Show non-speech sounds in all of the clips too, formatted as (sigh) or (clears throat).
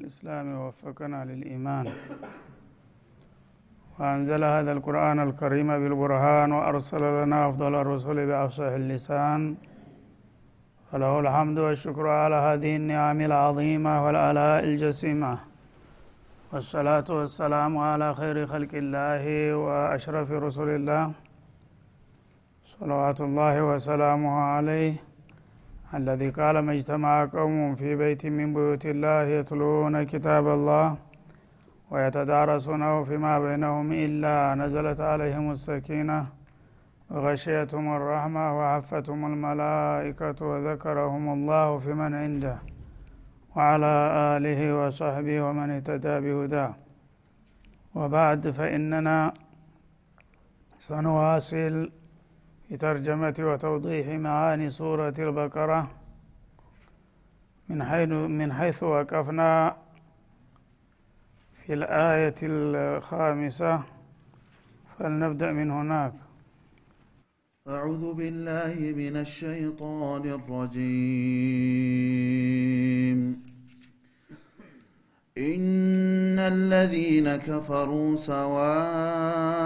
الإسلام ووفقنا للإيمان. وأنزل هذا القرآن الكريم بالبرهان وأرسل لنا أفضل الرسل بأفصح اللسان. فله الحمد والشكر على هذه النعم العظيمة والآلاء الجسيمة. والصلاة والسلام على خير خلق الله وأشرف رسل الله. صلوات الله وسلامه عليه. الذي قال ما اجتمع قوم في بيت من بيوت الله يتلون كتاب الله ويتدارسونه فيما بينهم إلا نزلت عليهم السكينة وغشيتهم الرحمة وحفتهم الملائكة وذكرهم الله في من عنده وعلى آله وصحبه ومن اهتدى بهداه. وبعد فإننا سنواصل في ترجمة وتوضيح معاني سورة البقرة. من حيث من حيث وقفنا في الآية الخامسة فلنبدأ من هناك. أعوذ بالله من الشيطان الرجيم. إن الذين كفروا سواء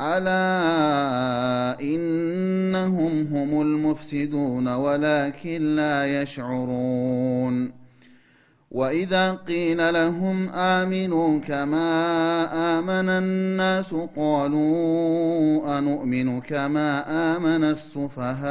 ألا إنهم هم المفسدون ولكن لا يشعرون وإذا قيل لهم آمنوا كما آمن الناس قالوا أنؤمن كما آمن السفهاء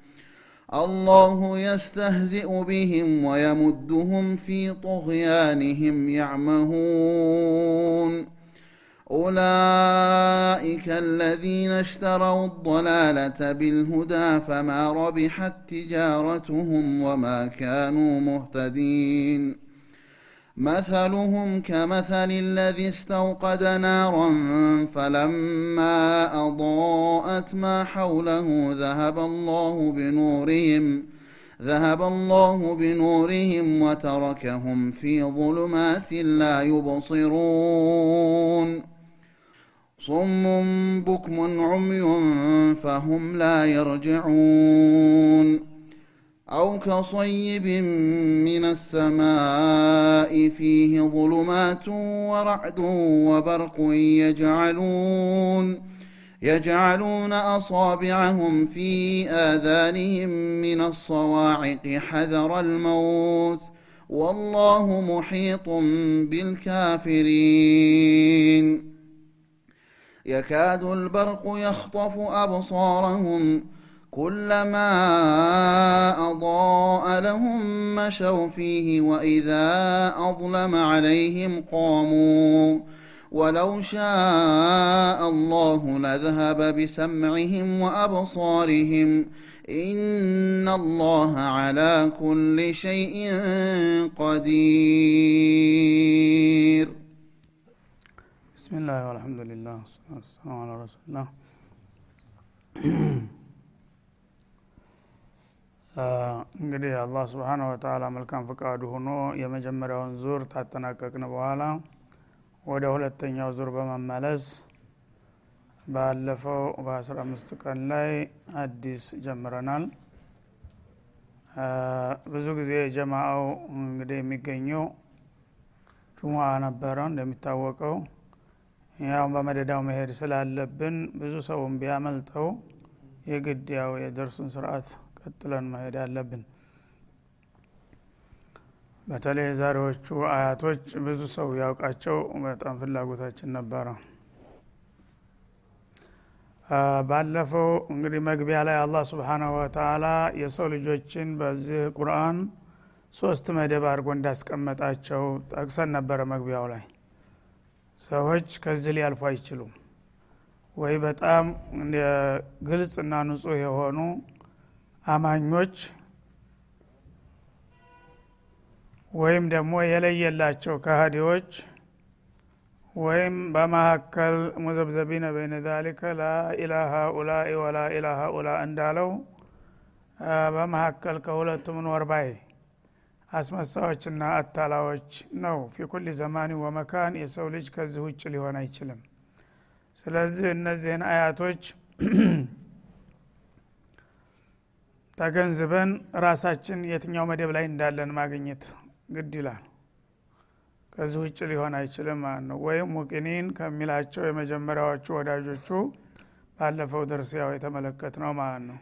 الله يستهزئ بهم ويمدهم في طغيانهم يعمهون. أولئك الذين اشتروا الضلالة بالهدى فما ربحت تجارتهم وما كانوا مهتدين. مثلهم كمثل الذي استوقد نارا فلما أضاءت ما حوله ذهب الله بنورهم ذهب الله بنورهم وتركهم في ظلمات لا يبصرون. صم بكم عمي فهم لا يرجعون. أو كصيب من السماء فيه ظلمات ورعد وبرق يجعلون. يجعلون أصابعهم في آذانهم من الصواعق حذر الموت والله محيط بالكافرين. يكاد البرق يخطف أبصارهم كلما أضاء لهم مشوا فيه وإذا أظلم عليهم قاموا. ولو شاء الله لذهب بسمعهم وأبصارهم إن الله على كل شيء قدير بسم ብስሚላህ አልሐምዱሊላህ ሰላም አላ ረሱሉላህ እንግዲህ አላህ ስብሓነ ወተላ መልካም ፈቃዱ ሆኖ የመጀመሪያውን ዙር ታጠናቀቅን በኋላ ወደ ሁለተኛው ዙር በመመለስ ባለፈው በአስራ አምስት ቀን ላይ አዲስ ጀምረናል። ብዙ ጊዜ ጀማአው እንግዲህ የሚገኘው ጁሙአ ነበረ እንደሚታወቀው። ያው በመደዳው መሄድ ስላለብን ብዙ ሰውን ቢያመልጠው የግድ ያው የደርሱን ስርዓት ቀጥለን መሄድ አለብን በተለይ የዛሬዎቹ አያቶች ብዙ ሰው ያውቃቸው በጣም ፍላጎታችን ነበረ። ባለፈው እንግዲህ መግቢያ ላይ አላህ ስብሓናሁ ወተላ የሰው ልጆችን በዚህ ቁርአን ሶስት መደብ አድርጎ እንዳስቀመጣቸው ጠቅሰን ነበረ መግቢያው ላይ። ሰዎች ከዚህ ሊያልፉ አይችሉም። ወይ በጣም ግልጽና ንጹህ የሆኑ አማኞች ወይም ደግሞ የለየላቸው ካህዲዎች ወይም በመካከል ሙዘብዘቢነ በይነ ዛሊከ ላኢላሃ ኡላኢ ወላ ኢላሃ ኡላ እንዳለው በመካከል ከሁለቱም ኖርባይ አስመሳዎችና አታላዎች ነው። ፊ ኩል ዘማኒ ወመካን የሰው ልጅ ከዚህ ውጭ ሊሆን አይችልም። ስለዚህ እነዚህን አያቶች (clears throat) ተገንዝበን ራሳችን የትኛው መደብ ላይ እንዳለን ማግኘት ግድ ይላል። ከዚህ ውጭ ሊሆን አይችልም ማለት ነው። ወይም ሙቂኒን ከሚላቸው የመጀመሪያዎቹ ወዳጆቹ ባለፈው ደርስ ያው የተመለከት ነው ማለት ነው።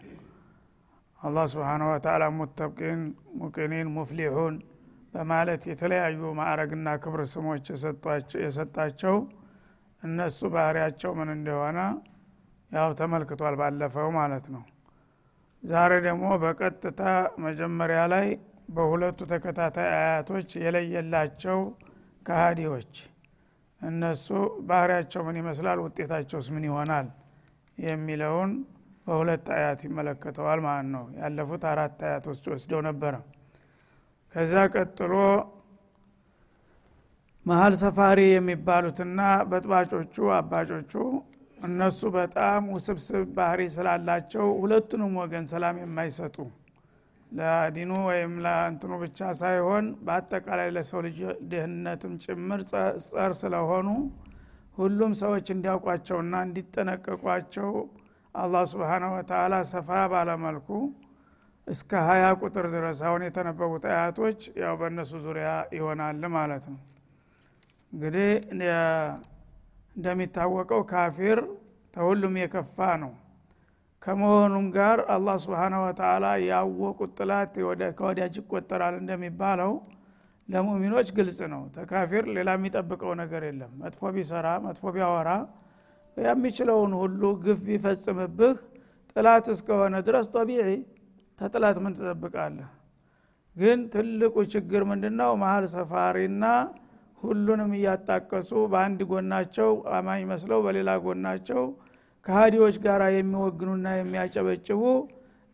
አላህ ስብሓን ወተላ ሙተቂን ሙቂኒን ሙፍሊሑን በማለት የተለያዩ ማዕረግና ክብር ስሞች የሰጣቸው እነሱ ባህሪያቸው ምን እንደሆነ ያው ተመልክቷል ባለፈው ማለት ነው። ዛሬ ደግሞ በቀጥታ መጀመሪያ ላይ በሁለቱ ተከታታይ አያቶች የለየላቸው ካሃዲዎች እነሱ ባህሪያቸው ምን ይመስላል? ውጤታቸውስ ምን ይሆናል? የሚለውን በሁለት አያት ይመለከተዋል ማለት ነው። ያለፉት አራት አያቶች ወስደው ነበረ። ከዛ ቀጥሎ መሀል ሰፋሪ የሚባሉትና በጥባጮቹ አባጮቹ እነሱ በጣም ውስብስብ ባህሪ ስላላቸው ሁለቱንም ወገን ሰላም የማይሰጡ ለዲኑ ወይም ለእንትኑ ብቻ ሳይሆን በአጠቃላይ ለሰው ልጅ ድህነትም ጭምር ጸር ስለሆኑ ሁሉም ሰዎች እንዲያውቋቸውና እንዲጠነቀቋቸው አላህ ስብሓነሁ ወተላ ሰፋ ባለመልኩ እስከ ሀያ ቁጥር ድረስ አሁን የተነበቡት አያቶች ያው በእነሱ ዙሪያ ይሆናል ማለት ነው። እንግዲህ እንደሚታወቀው ካፊር ተሁሉም የከፋ ነው ከመሆኑም ጋር አላህ ስብሓነ ወተላ ያወቁት ጥላት ከወዳጅ ይቆጠራል እንደሚባለው ለሙሚኖች ግልጽ ነው። ተካፊር ሌላ የሚጠብቀው ነገር የለም። መጥፎ ቢሰራ መጥፎ ቢያወራ የሚችለውን ሁሉ ግፍ ቢፈጽምብህ ጥላት እስከሆነ ድረስ ጠቢዒ ተጥላት ምን ትጠብቃለህ? ግን ትልቁ ችግር ምንድነው? መሀል ሰፋሪና ሁሉንም እያጣቀሱ በአንድ ጎናቸው አማኝ መስለው በሌላ ጎናቸው ከሀዲዎች ጋር የሚወግኑና የሚያጨበጭቡ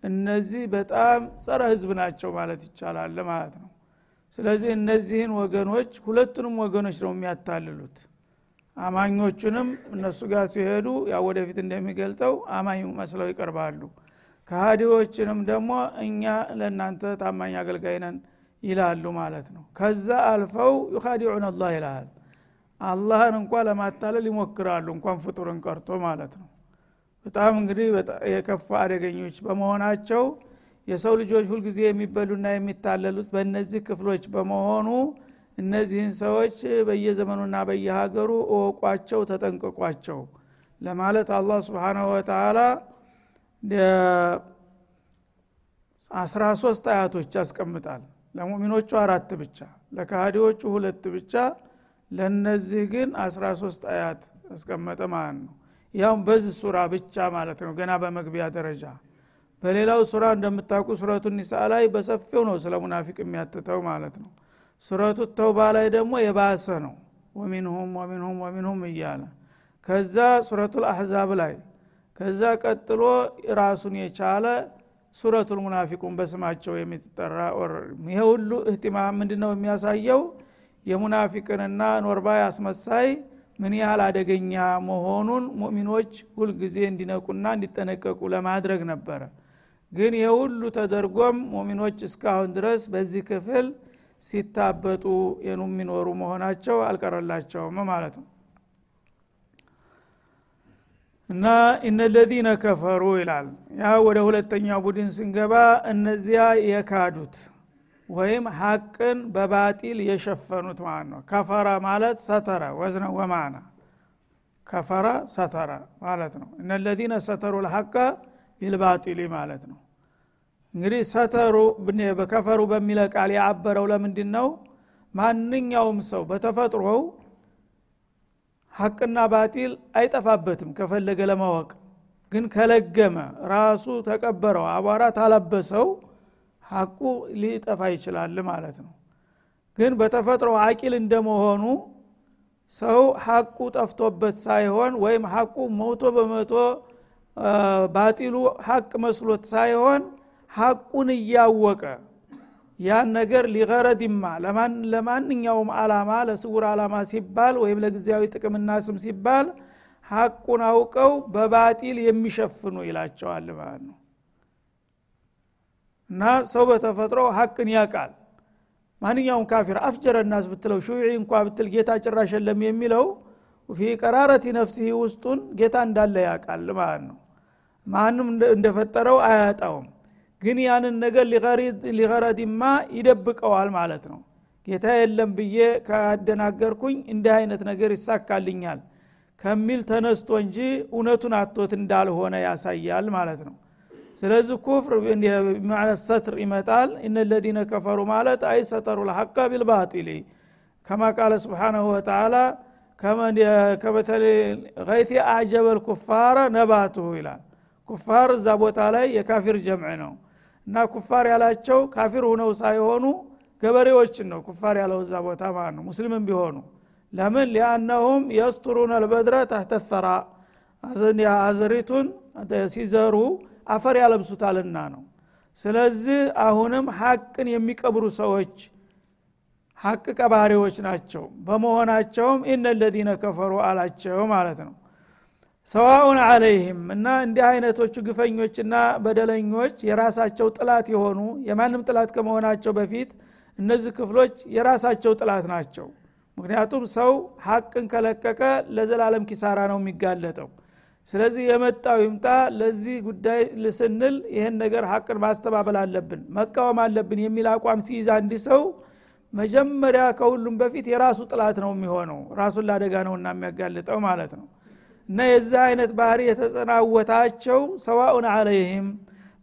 እነዚህ በጣም ጸረ ህዝብ ናቸው ማለት ይቻላል ማለት ነው። ስለዚህ እነዚህን ወገኖች ሁለቱንም ወገኖች ነው የሚያታልሉት። አማኞቹንም እነሱ ጋር ሲሄዱ ያ ወደፊት እንደሚገልጠው አማኝ መስለው ይቀርባሉ። ከሀዲዎችንም ደግሞ እኛ ለእናንተ ታማኝ አገልጋይ ነን ይላሉ ማለት ነው። ከዛ አልፈው ዩካዲዑን አላህ ይልሃል አላህን እንኳ ለማታለል ይሞክራሉ እንኳን ፍጡርን ቀርቶ ማለት ነው በጣም እንግዲህ የከፋ አደገኞች በመሆናቸው የሰው ልጆች ሁልጊዜ የሚበሉና የሚታለሉት በእነዚህ ክፍሎች በመሆኑ እነዚህን ሰዎች በየዘመኑና በየሀገሩ እወቋቸው ተጠንቀቋቸው ለማለት አላህ ስብሓናሁ ወተላ አስራ ሶስት አያቶች ያስቀምጣል። ለሙሚኖቹ አራት ብቻ ለካሃዲዎቹ ሁለት ብቻ ለነዚህ ግን አስራ ሶስት አያት ያስቀመጠ ማለት ነው ያውም በዚህ ሱራ ብቻ ማለት ነው ገና በመግቢያ ደረጃ። በሌላው ሱራ እንደምታውቁ ሱረቱ ኒሳ ላይ በሰፊው ነው ስለ ሙናፊቅ የሚያትተው ማለት ነው። ሱረቱ ተውባ ላይ ደግሞ የባሰ ነው። ወሚንሁም ወሚንሁም ወሚንሁም እያለ ከዛ ሱረቱ አሕዛብ ላይ ከዛ ቀጥሎ ራሱን የቻለ ሱረቱል ሙናፊቁን በስማቸው የሚጠራ ይሄ ሁሉ እህቲማም ምንድ ነው የሚያሳየው? የሙናፊቅንና ኖርባይ አስመሳይ ምን ያህል አደገኛ መሆኑን ሙእሚኖች ሁልጊዜ እንዲነቁና እንዲጠነቀቁ ለማድረግ ነበረ። ግን የሁሉ ተደርጎም ሙእሚኖች እስካሁን ድረስ በዚህ ክፍል ሲታበጡ የሚኖሩ መሆናቸው አልቀረላቸውም ማለት ነው። እና እነለዚነ ከፈሩ ይላል። ያ ወደ ሁለተኛው ቡድን ስንገባ እነዚያ የካዱት ወይም ሀቅን በባጢል የሸፈኑት ማለት ነው። ከፈራ ማለት ሰተረ ወዝነ ወማና። ከፈራ ሰተረ ማለት ነው። እነለዚነ ሰተሩ ልሐቀ ቢልባጢል ማለት ነው። እንግዲህ ሰተሩ በከፈሩ በሚለ ቃል ያአበረው ለምንድን ነው ማንኛውም ሰው በተፈጥሮው ሀቅና ባጢል አይጠፋበትም ከፈለገ ለማወቅ። ግን ከለገመ ራሱ ተቀበረው አቧራ ታለበሰው ሀቁ ሊጠፋ ይችላል ማለት ነው። ግን በተፈጥሮ አቂል እንደመሆኑ ሰው ሀቁ ጠፍቶበት ሳይሆን ወይም ሀቁ መውቶ በመቶ ባጢሉ ሀቅ መስሎት ሳይሆን ሀቁን እያወቀ ያን ነገር ሊገረድማ ለማንኛውም አላማ ለስውር አላማ ሲባል ወይም ለጊዜያዊ ጥቅምና ስም ሲባል ሀቁን አውቀው በባጢል የሚሸፍኑ ይላቸዋል ማለት ነው እና ሰው በተፈጥሮ ሀቅን ያቃል ማንኛውም ካፊር አፍጀረ ናስ ብትለው ሹዒ እንኳ ብትል ጌታ ጭራሽ የለም የሚለው ፊ ቀራረቲ ነፍሲህ ውስጡን ጌታ እንዳለ ያቃል ማለት ነው። ማንም እንደፈጠረው አያጣውም። ግን ያንን ነገር ሊገረድማ ይደብቀዋል ማለት ነው። ጌታ የለም ብዬ ካደናገርኩኝ እንዲህ አይነት ነገር ይሳካልኛል ከሚል ተነስቶ እንጂ እውነቱን አቶት እንዳልሆነ ያሳያል ማለት ነው ስለዚህ ኩፍር ማለት ሰትር ይመጣል። እነ ከፈሩ ማለት አይ ሰተሩ ልሐቀ ቢልባጢል ከማ ቃለ ስብሓናሁ ወተላ ከመተል ገይቴ አዕጀበ ልኩፋረ ነባቱ ይላል። ኩፋር እዛ ቦታ ላይ የካፊር ጀምዕ ነው። እና ኩፋር ያላቸው ካፊር ሁነው ሳይሆኑ ገበሬዎችን ነው። ኩፋር ያለው እዛ ቦታ ማለት ነው። ሙስሊምም ቢሆኑ ለምን? ሊአነሁም የስቱሩን አልበድረ ታህተተራ አዘሪቱን ሲዘሩ አፈር ያለብሱታልና ነው። ስለዚህ አሁንም ሀቅን የሚቀብሩ ሰዎች ሀቅ ቀባሪዎች ናቸው። በመሆናቸውም ኢነ ለዚነ ከፈሩ አላቸው ማለት ነው። ሰዋኡን አለይህም እና እንዲህ አይነቶቹ ግፈኞችና በደለኞች የራሳቸው ጥላት የሆኑ የማንም ጥላት ከመሆናቸው በፊት እነዚህ ክፍሎች የራሳቸው ጥላት ናቸው። ምክንያቱም ሰው ሀቅን ከለቀቀ ለዘላለም ኪሳራ ነው የሚጋለጠው ስለዚህ የመጣው ይምጣ። ለዚህ ጉዳይ ስንል ይህን ነገር ሀቅን ማስተባበል አለብን መቃወም አለብን የሚል አቋም ሲይዝ አንድ ሰው መጀመሪያ ከሁሉም በፊት የራሱ ጥላት ነው የሚሆነው ራሱን ላደጋ ነውና የሚያጋልጠው ማለት ነው። እና የዚህ አይነት ባህሪ የተጸናወታቸው ሰዋኡን አለይህም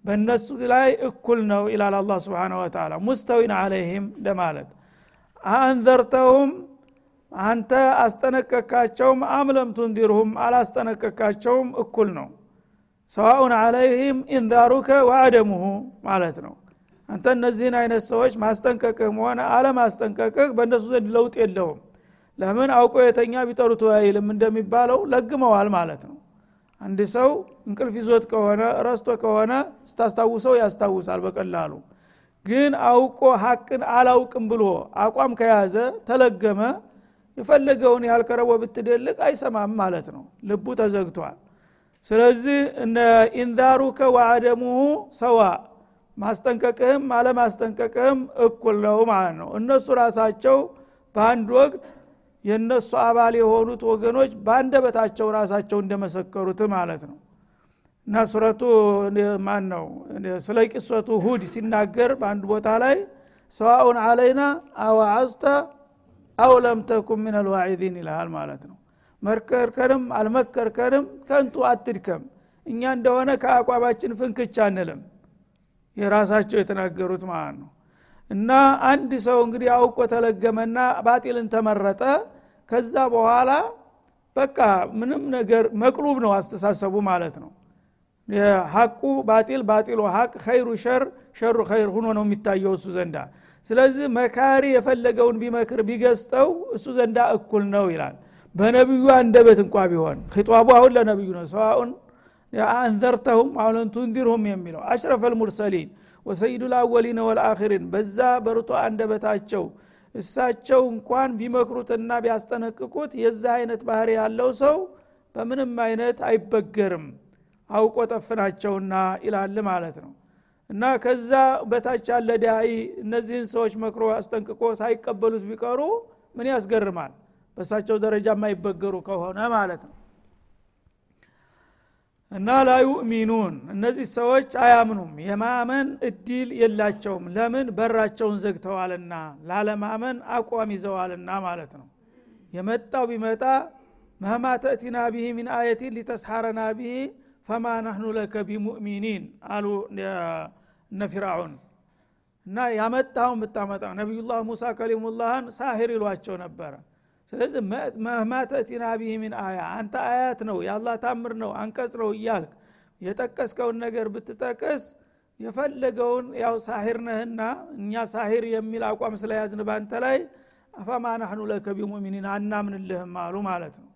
በእነሱ ላይ እኩል ነው ይላል አላ ስብን ወተላ ሙስተዊን አለይህም ለማለት አንዘርተውም አንተ አስጠነቀካቸውም አምለም ቱንዲርሁም አላስጠነቀካቸውም እኩል ነው። ሰዋኡን አለይህም ኢንዛሩከ ወአደሙሁ ማለት ነው። አንተ እነዚህን አይነት ሰዎች ማስጠንቀቅህም ሆነ አለማስጠንቀቅህ በእነሱ ዘንድ ለውጥ የለውም። ለምን አውቆ የተኛ ቢጠሩት አይልም እንደሚባለው ለግመዋል ማለት ነው። አንድ ሰው እንቅልፍ ይዞት ከሆነ ረስቶ ከሆነ ስታስታውሰው ያስታውሳል በቀላሉ። ግን አውቆ ሀቅን አላውቅም ብሎ አቋም ከያዘ ተለገመ የፈለገውን ያህል ቀረቦ ብትደልቅ አይሰማም ማለት ነው። ልቡ ተዘግቷል። ስለዚህ ኢንዛሩከ ወአደሙሁ ሰዋ ማስጠንቀቅህም አለማስጠንቀቅህም እኩል ነው ማለት ነው። እነሱ ራሳቸው በአንድ ወቅት የእነሱ አባል የሆኑት ወገኖች በአንደበታቸው ራሳቸው እንደመሰከሩት ማለት ነው። እና ሱረቱ ማን ነው ስለ ቂሶቱ ሁድ ሲናገር በአንድ ቦታ ላይ ሰዋኡን አለይና አዋዓዝተ አው ለም ተኩን ምን አልዋዒዚን ይልሃል ማለት ነው። መርከርከንም አልመከርከንም ከንቱ አትድከም። እኛ እንደሆነ ከአቋማችን ፍንክች አንልም። የራሳቸው የተናገሩት ማለት ነው። እና አንድ ሰው እንግዲህ አውቆ ተለገመና ባጢልን ተመረጠ። ከዛ በኋላ በቃ ምንም ነገር مقلوب ነው አስተሳሰቡ ማለት ነው። ሀቁ باطل باطل ኡ ሀቅ خير ኡ شر شر ኡ خير ሁኖ ነው የሚታየው እሱ ዘንዳ ስለዚህ መካሪ የፈለገውን ቢመክር ቢገስጠው እሱ ዘንዳ እኩል ነው ይላል። በነቢዩ አንደበት እንኳ ቢሆን ኺጧቡ አሁን ለነቢዩ ነው። سواء أأنذرتهم أم لم تنذرهم የሚለው أشرف المرسلين وسيد الأولين والآخرين በዛ በርቶ አንደበታቸው እሳቸው እንኳን ቢመክሩትና ቢያስጠነቅቁት የዛ አይነት ባህሪ ያለው ሰው በምንም አይነት አይበገርም። አውቆ ጠፍናቸውና ይላል ማለት ነው እና ከዛ በታች ያለ ዳይ እነዚህን ሰዎች መክሮ አስጠንቅቆ ሳይቀበሉት ቢቀሩ ምን ያስገርማል? በእሳቸው ደረጃ የማይበገሩ ከሆነ ማለት ነው። እና ላ ዩእሚኑን እነዚህ ሰዎች አያምኑም። የማመን እድል የላቸውም። ለምን? በራቸውን ዘግተዋልና ላለማመን አቋም ይዘዋልና ማለት ነው። የመጣው ቢመጣ مهما تأتنا به من آية لتسحرنا بها فما نحن لك بمؤمنين አሉ እነ ፊርአውን እና ያመጣውን ብታመጣው ነቢዩላህ ሙሳ ከሊሙላህን ساحر ይሏቸው ነበረ። ስለዚህ مهما تأتنا به من آية አንተ آيات ነው የአላህ ታምር ነው አንቀጽ ነው እያልክ የጠቀስከውን ነገር ብትጠቅስ የፈለገውን ያው ሳሂር ነህና እኛ ሳሂር የሚል አቋም ስለያዝን ባንተ ላይ አፈማ ናህኑ ለከ ቢሙእሚኒን አናምንልህም አሉ ማለት ነው።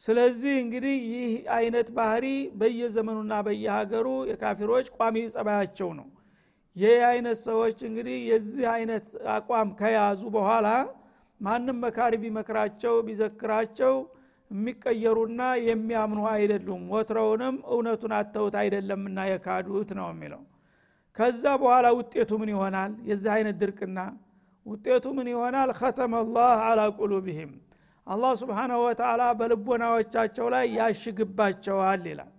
ስለዚህ እንግዲህ ይህ አይነት ባህሪ በየዘመኑና በየሀገሩ የካፊሮች ቋሚ ጸባያቸው ነው ይህ አይነት ሰዎች እንግዲህ የዚህ አይነት አቋም ከያዙ በኋላ ማንም መካሪ ቢመክራቸው ቢዘክራቸው የሚቀየሩና የሚያምኑ አይደሉም። ወትረውንም እውነቱን አተውት አይደለምና የካዱት ነው የሚለው። ከዛ በኋላ ውጤቱ ምን ይሆናል? የዚህ አይነት ድርቅና ውጤቱ ምን ይሆናል? ከተመ ላህ አላ ቁሉብህም አላህ ስብሓናሁ ወተላ በልቦናዎቻቸው ላይ ያሽግባቸዋል ይላል።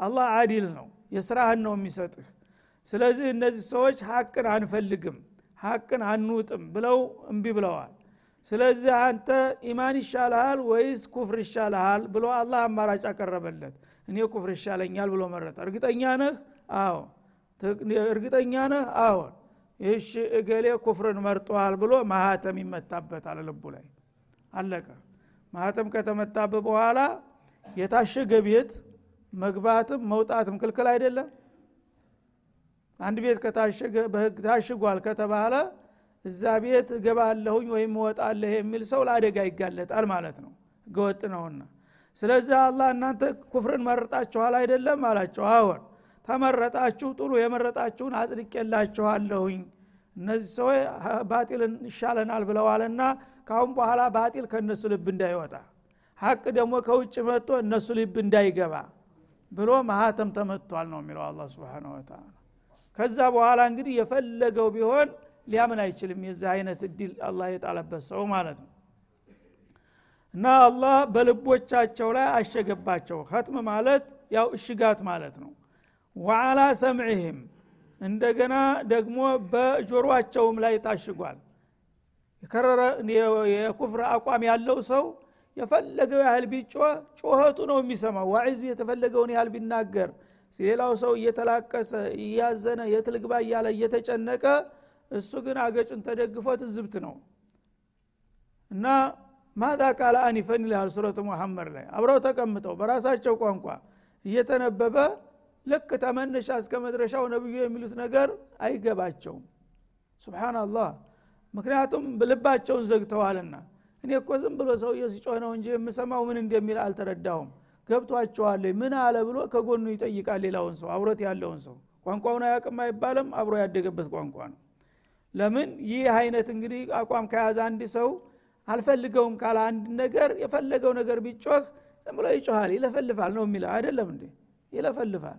አላህ አዲል ነው የስራህን ነው የሚሰጥህ ስለዚህ እነዚህ ሰዎች ሀቅን አንፈልግም ሀቅን አንውጥም ብለው እምቢ ብለዋል። ስለዚህ አንተ ኢማን ይሻልሃል ወይስ ኩፍር ይሻልሃል ብሎ አላህ አማራጭ አቀረበለት። እኔ ኩፍር ይሻለኛል ብሎ መረጠ። እርግጠኛ ነህ? አዎ። እርግጠኛ ነህ? አዎን ይህሽ እገሌ ኩፍርን መርጧል ብሎ ማህተም ይመታበታል ልቡ ላይ። አለቀ። ማህተም ከተመታበ በኋላ የታሸገ ቤት መግባትም መውጣትም ክልክል አይደለም አንድ ቤት ከታሸገ በህግ ታሽጓል ከተባለ እዛ ቤት እገባለሁኝ ወይም እወጣለህ የሚል ሰው ለአደጋ ይጋለጣል ማለት ነው። ህገወጥ ነውና። ስለዚህ አላህ እናንተ ኩፍርን መረጣችኋል አይደለም አላቸው። አዎን። ተመረጣችሁ ጥሩ የመረጣችሁን አጽድቄላችኋለሁኝ። እነዚህ ሰዎች ባጢልን ይሻለናል ብለዋልና ካሁን በኋላ ባጢል ከእነሱ ልብ እንዳይወጣ። ሀቅ ደግሞ ከውጭ መጥቶ እነሱ ልብ እንዳይገባ ብሎ ማህተም ተመቷል ነው የሚለው አላ ስብን ወተላ ከዛ በኋላ እንግዲህ የፈለገው ቢሆን ሊያምን አይችልም። የዚህ አይነት እድል አላህ የጣለበት ሰው ማለት ነው። እና አላህ በልቦቻቸው ላይ አሸገባቸው። ከትም ማለት ያው እሽጋት ማለት ነው። ወአላ ሰምዕህም እንደገና ደግሞ በጆሮአቸውም ላይ ታሽጓል። የከረረ የኩፍር አቋም ያለው ሰው የፈለገው ያህል ቢጮህ ጮኸቱ ነው የሚሰማው። ዋዒዝ የተፈለገውን ያህል ቢናገር ሌላው ሰው እየተላቀሰ እያዘነ የትልግባ እያለ እየተጨነቀ እሱ ግን አገጩን ተደግፎ ትዝብት ነው። እና ማዛ ቃለ አኒፈን ይልሃል ሱረቱ ሙሐመድ ላይ። አብረው ተቀምጠው በራሳቸው ቋንቋ እየተነበበ ልክ ተመነሻ እስከ መድረሻው ነብዩ የሚሉት ነገር አይገባቸውም። ስብናላህ ምክንያቱም ልባቸውን ዘግተዋልና። እኔ እኮ ዝም ብሎ ሰውየ ሲጮህ ነው እንጂ የምሰማው ምን እንደሚል አልተረዳሁም ገብቷቸዋለ ምን አለ ብሎ ከጎኑ ይጠይቃል ሌላውን ሰው አብሮት ያለውን ሰው። ቋንቋውን አያቅም አይባልም አብሮ ያደገበት ቋንቋ ነው። ለምን? ይህ አይነት እንግዲህ አቋም ከያዘ አንድ ሰው አልፈልገውም ካለ አንድ ነገር የፈለገው ነገር ቢጮህ ዝም ብሎ ይጮሃል ይለፈልፋል ነው የሚለው። አይደለም እንዴ? ይለፈልፋል።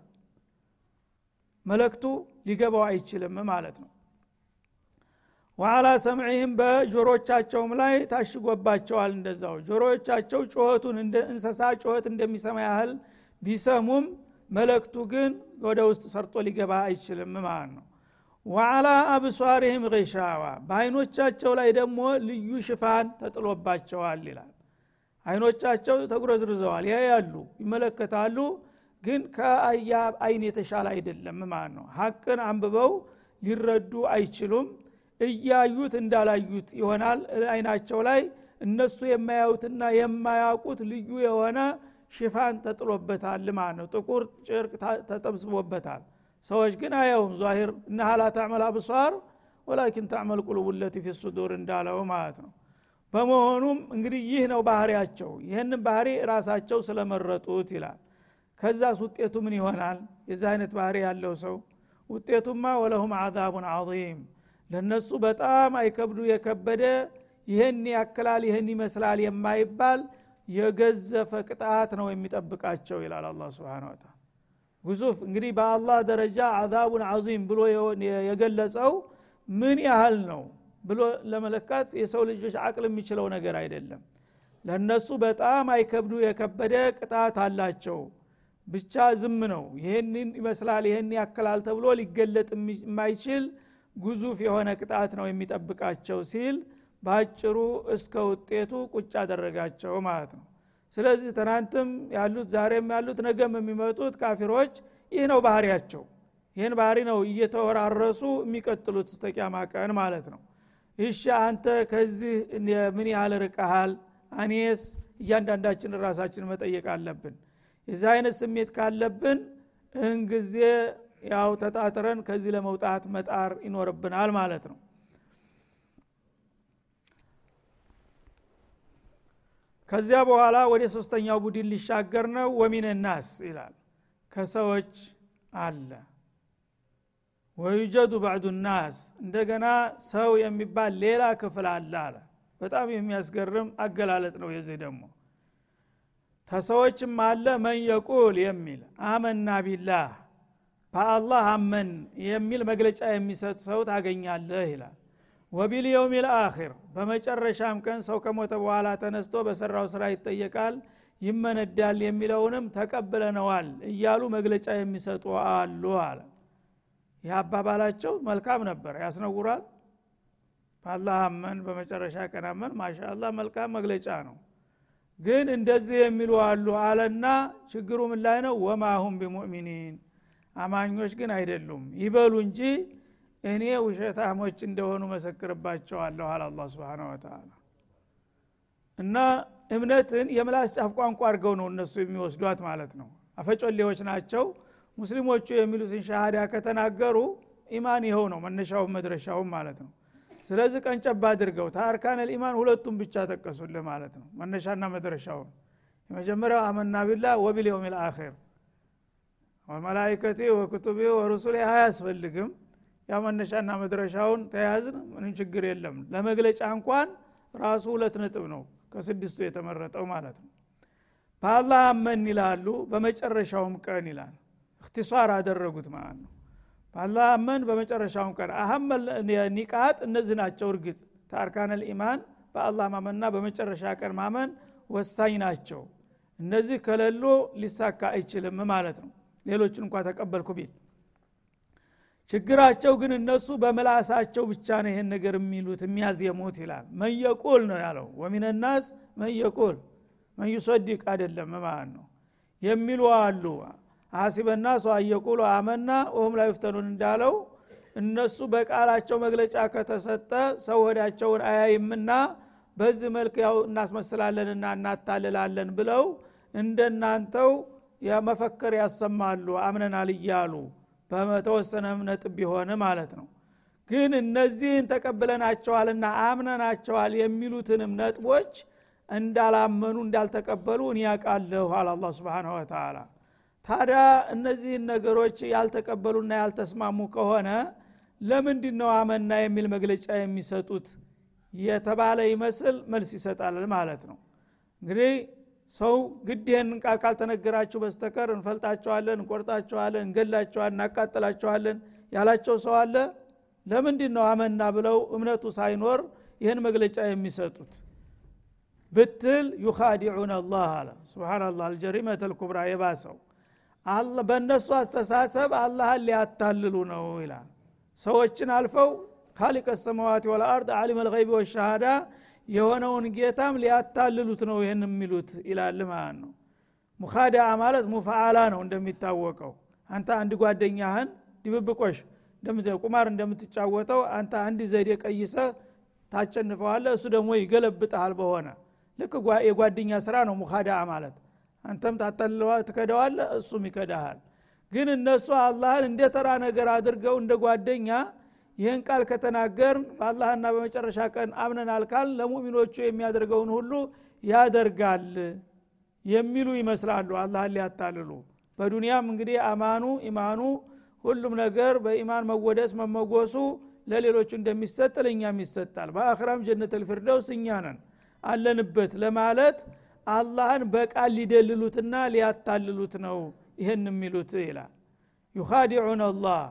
መለክቱ ሊገባው አይችልም ማለት ነው ወአላ ሰምዕህም በጆሮቻቸውም ላይ ታሽጎባቸዋል እንደዛው። ጆሮቻቸው ጩኸቱን እንደ እንሰሳ ጩኸት እንደሚሰማ ያህል ቢሰሙም መለክቱ ግን ወደ ውስጥ ሰርጦ ሊገባ አይችልም ማለት ነው። ወአላ አብሷሪህም ሻዋ በአይኖቻቸው ላይ ደግሞ ልዩ ሽፋን ተጥሎባቸዋል ይላል። አይኖቻቸው ተጉረዝርዘዋል ያያሉ ይመለከታሉ ግን ከአያ አይን የተሻለ አይደለም ማለት ነው። ሀቅን አንብበው ሊረዱ አይችሉም እያዩት እንዳላዩት ይሆናል። አይናቸው ላይ እነሱ የማያዩትና የማያውቁት ልዩ የሆነ ሽፋን ተጥሎበታል ማለት ነው። ጥቁር ጭርቅ ተጠብስቦበታል። ሰዎች ግን አያውም። ዛሂር እነሃ ላ ታዕመል አብሷር ወላኪን ታዕመል ቁሉቡ ፊ ሱዱር እንዳለው ማለት ነው። በመሆኑም እንግዲህ ይህ ነው ባህሪያቸው። ይህንን ባህሪ ራሳቸው ስለመረጡት ይላል። ከዛስ ውጤቱ ምን ይሆናል? የዚህ አይነት ባህሪ ያለው ሰው ውጤቱማ ወለሁም አዛቡን አዚም ለነሱ በጣም አይከብዱ የከበደ ይህን ያክላል ይህን ይመስላል የማይባል የገዘፈ ቅጣት ነው የሚጠብቃቸው ይላል አላ ስብን ወተላ ግዙፍ እንግዲህ በአላህ ደረጃ አዛቡን አዚም ብሎ የገለጸው ምን ያህል ነው ብሎ ለመለካት የሰው ልጆች አቅል የሚችለው ነገር አይደለም። ለእነሱ በጣም አይከብዱ የከበደ ቅጣት አላቸው። ብቻ ዝም ነው። ይህንን ይመስላል ይህን ያክላል ተብሎ ሊገለጥ የማይችል ጉዙፍ የሆነ ቅጣት ነው የሚጠብቃቸው ሲል በአጭሩ እስከ ውጤቱ ቁጭ አደረጋቸው ማለት ነው። ስለዚህ ትናንትም ያሉት ዛሬም ያሉት ነገም የሚመጡት ካፊሮች ይህ ነው ባህሪያቸው። ይህን ባህሪ ነው እየተወራረሱ የሚቀጥሉት እስተቂያማ ቀን ማለት ነው። እሺ አንተ ከዚህ ምን ያህል ርቀሃል? አኔስ እያንዳንዳችን ራሳችን መጠየቅ አለብን። የዚህ አይነት ስሜት ካለብን እህን ያው ተጣጥረን ከዚህ ለመውጣት መጣር ይኖርብናል ማለት ነው። ከዚያ በኋላ ወደ ሶስተኛው ቡድን ሊሻገር ነው። ወሚን ናስ ይላል። ከሰዎች አለ። ወዩጀዱ ባዕዱ ናስ እንደገና ሰው የሚባል ሌላ ክፍል አለ አለ። በጣም የሚያስገርም አገላለጥ ነው የዚህ ደግሞ። ተሰዎችም አለ። መን የቁል የሚል አመና ቢላህ በአላህ አመን የሚል መግለጫ የሚሰጥ ሰው ታገኛለህ ይላል። ወቢልየውም ልአኪር በመጨረሻም ቀን ሰው ከሞተ በኋላ ተነስቶ በሰራው ስራ ይጠየቃል ይመነዳል የሚለውንም ተቀብለነዋል እያሉ መግለጫ የሚሰጡ አሉ አለ። ይህ አባባላቸው መልካም ነበር ያስነውራል በአላህ አመን በመጨረሻ ቀን አመን ማሻአላ መልካም መግለጫ ነው። ግን እንደዚህ የሚሉ አሉ አለና ችግሩ ምን ላይ ነው? ወማሁም ቢሙእሚኒን አማኞች ግን አይደሉም። ይበሉ እንጂ እኔ ውሸታሞች እንደሆኑ መሰክርባቸዋለሁ አለ አላ ስብን ወተላ እና እምነትን የምላስ ጫፍ ቋንቋ አድርገው ነው እነሱ የሚወስዷት ማለት ነው። አፈጮሌዎች ናቸው። ሙስሊሞቹ የሚሉትን ሻሃዳ ከተናገሩ ኢማን ይኸው ነው መነሻውን መድረሻውን ማለት ነው። ስለዚህ ቀንጨባ አድርገው ታርካን ልኢማን ሁለቱም ብቻ ጠቀሱልህ ማለት ነው። መነሻና መድረሻውን የመጀመሪያው አመና ቢላ ወቢልየውም ልአኪር ወመላይከቲ ወክቱቢ ወሩሱሌ አያስፈልግም። ያ መነሻና መድረሻውን ተያዝን። ምንም ችግር የለም። ለመግለጫ እንኳን ራሱ ሁለት ነጥብ ነው ከስድስቱ የተመረጠው ማለት ነው። በአላህ አመን ይላሉ በመጨረሻውም ቀን ይላል። እክትሷር አደረጉት ማለት ነው። በአላህ አመን በመጨረሻውም ቀን አህም ኒቃት እነዚህ ናቸው። እርግጥ ተአርካን ልኢማን በአላህ ማመንና በመጨረሻ ቀን ማመን ወሳኝ ናቸው። እነዚህ ከሌሉ ሊሳካ አይችልም ማለት ነው ሌሎችን እንኳ ተቀበልኩ ቢል። ችግራቸው ግን እነሱ በምላሳቸው ብቻ ነው ይሄን ነገር የሚሉት የሚያዝየሙት ይላል። መየቁል ነው ያለው። ወሚንናስ መየቁል መዩሰዲቅ አይደለም ማለት ነው። የሚሉ አሉ። አሲበና ሰው አየቁሉ አመና ወሁም ላይ ፍተኑን እንዳለው እነሱ በቃላቸው መግለጫ ከተሰጠ ሰው ወዳቸውን አያይምና በዚህ መልክ ያው እናስመስላለንና እናታልላለን ብለው እንደናንተው የመፈከር ያሰማሉ አምነናል እያሉ በተወሰነ ነጥብ ቢሆን ማለት ነው። ግን እነዚህን ተቀብለናቸዋልና አምነናቸዋል የሚሉትንም ነጥቦች እንዳላመኑ እንዳልተቀበሉ እኔ ያውቃለሁ አለ አላ ስብን ወተላ ታዲያ እነዚህን ነገሮች ያልተቀበሉና ያልተስማሙ ከሆነ ለምንድ ነው አመና የሚል መግለጫ የሚሰጡት የተባለ ይመስል መልስ ይሰጣል ማለት ነው። እንግዲህ ሰው ግድ ይህን ቃል ካልተነገራችሁ በስተቀር እንፈልጣቸዋለን እንቆርጣቸዋለን እንገላቸዋለን እናቃጥላቸዋለን ያላቸው ሰው አለ? ለምንድን ነው አመና ብለው እምነቱ ሳይኖር ይህን መግለጫ የሚሰጡት? ብትል ዩኻዲዑን አላህ አለ። ስብናላህ አልጀሪመት ልኩብራ የባሰው። በእነሱ አስተሳሰብ አላህን ሊያታልሉ ነው ይላል። ሰዎችን አልፈው ካሊቀ ሰማዋት ወልአርድ አሊም ልይቢ ወሻሃዳ የሆነውን ጌታም ሊያታልሉት ነው ይህን የሚሉት ይላል ማለት ነው። ሙካዳ ማለት ሙፋአላ ነው እንደሚታወቀው። አንተ አንድ ጓደኛህን ድብብቆሽ ቁማር እንደምትጫወተው አንተ አንድ ዘዴ ቀይሰህ ታቸንፈዋለህ እሱ ደግሞ ይገለብጠሃል በሆነ። ልክ የጓደኛ ስራ ነው ሙካዳ ማለት። አንተም ታታልለዋ ትከደዋለ እሱም ይከዳሃል። ግን እነሱ አላህን እንደ ተራ ነገር አድርገው እንደ ጓደኛ ይህን ቃል ከተናገርን በአላህና በመጨረሻ ቀን አምነናል ካል ለሙሚኖቹ የሚያደርገውን ሁሉ ያደርጋል የሚሉ ይመስላሉ። አላህን ሊያታልሉ በዱንያም እንግዲህ አማኑ ኢማኑ ሁሉም ነገር በኢማን መወደስ መመጎሱ ለሌሎቹ እንደሚሰጥ ለእኛም ይሰጣል። በአክራም ጀነት ልፊርደውስ እኛ ነን አለንበት ለማለት አላህን በቃል ሊደልሉትና ሊያታልሉት ነው ይህን የሚሉት ይላል። ዩኻዲዑን አላህ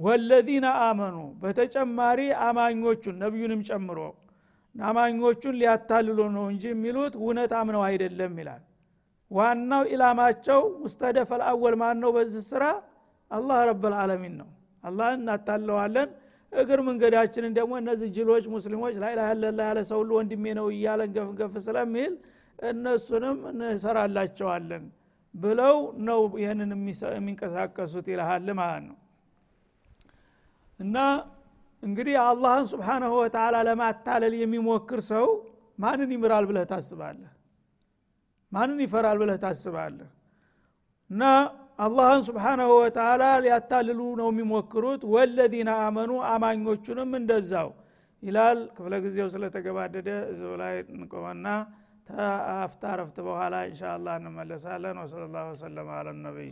ወለዚነ አመኑ በተጨማሪ አማኞቹን ነቢዩንም ጨምሮ አማኞቹን ሊያታልሉ ነው እንጂ የሚሉት እውነት አምነው አይደለም ይላል። ዋናው ኢላማቸው ሙስተደፍ አልአወል ማን ነው በዚህ ስራ አላህ ረብልዓለሚን ነው። አላህን እናታለዋለን። እግር መንገዳችንን ደግሞ እነዚህ ጅሎች ሙስሊሞች ላይላ ያለላ ያለ ሰው ሁሉ ወንድሜ ነው እያለን ገፍገፍ ስለሚል እነሱንም እንሰራላቸዋለን ብለው ነው ይህንን የሚንቀሳቀሱት ይልሃል ማለት ነው እና እንግዲህ አላህን ስብሓናሁ ወተላ ለማታለል የሚሞክር ሰው ማንን ይምራል ብለህ ታስባለህ? ማንን ይፈራል ብለህ ታስባለህ? እና አላህን ስብሓናሁ ወተላ ሊያታልሉ ነው የሚሞክሩት። ወለዚነ አመኑ አማኞቹንም እንደዛው ይላል። ክፍለ ጊዜው ስለተገባደደ እዚው ላይ እንቆመና ተአፍታ ረፍት በኋላ እንሻ አላህ እንመለሳለን። ወሰለ ላሁ ወሰለም አለ ነቢይ